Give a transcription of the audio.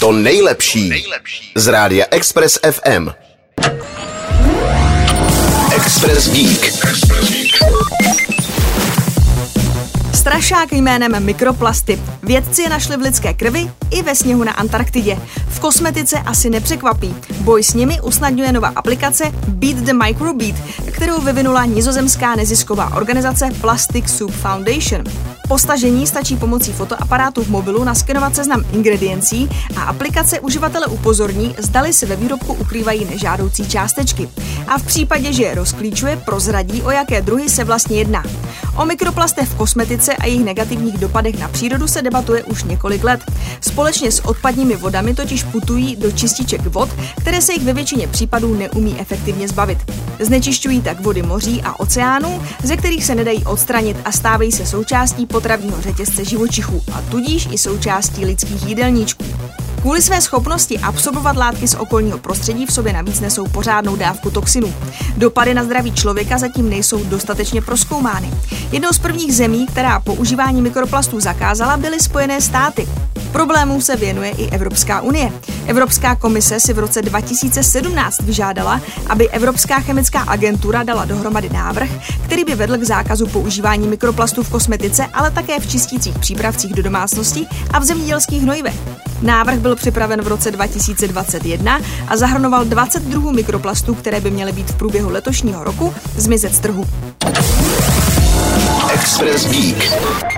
To nejlepší z rádia Express FM. Express Geek. Strašák jménem mikroplasty. Vědci je našli v lidské krvi i ve sněhu na Antarktidě. V kosmetice asi nepřekvapí. Boj s nimi usnadňuje nová aplikace Beat the Microbeat, kterou vyvinula nizozemská nezisková organizace Plastic Soup Foundation. Po stažení stačí pomocí fotoaparátu v mobilu naskenovat seznam ingrediencí a aplikace uživatele upozorní, zdali se ve výrobku ukrývají nežádoucí částečky. A v případě, že je rozklíčuje, prozradí, o jaké druhy se vlastně jedná. O mikroplastech v kosmetice a jejich negativních dopadech na přírodu se debatuje už několik let. Společně s odpadními vodami totiž putují do čističek vod, které se jich ve většině případů neumí efektivně zbavit. Znečišťují tak vody moří a oceánů, ze kterých se nedají odstranit a stávají se součástí potravního řetězce živočichů a tudíž i součástí lidských jídelníčků. Kvůli své schopnosti absorbovat látky z okolního prostředí v sobě navíc nesou pořádnou dávku toxinů. Dopady na zdraví člověka zatím nejsou dostatečně proskoumány. Jednou z prvních zemí, která používání mikroplastů zakázala, byly Spojené státy. Problémům se věnuje i Evropská unie. Evropská komise si v roce 2017 vyžádala, aby Evropská chemická agentura dala dohromady návrh, který by vedl k zákazu používání mikroplastů v kosmetice, ale také v čistících přípravcích do domácnosti a v zemědělských hnojivech. Návrh byl připraven v roce 2021 a zahrnoval 20 druhů mikroplastů, které by měly být v průběhu letošního roku zmizet z trhu. Express Geek.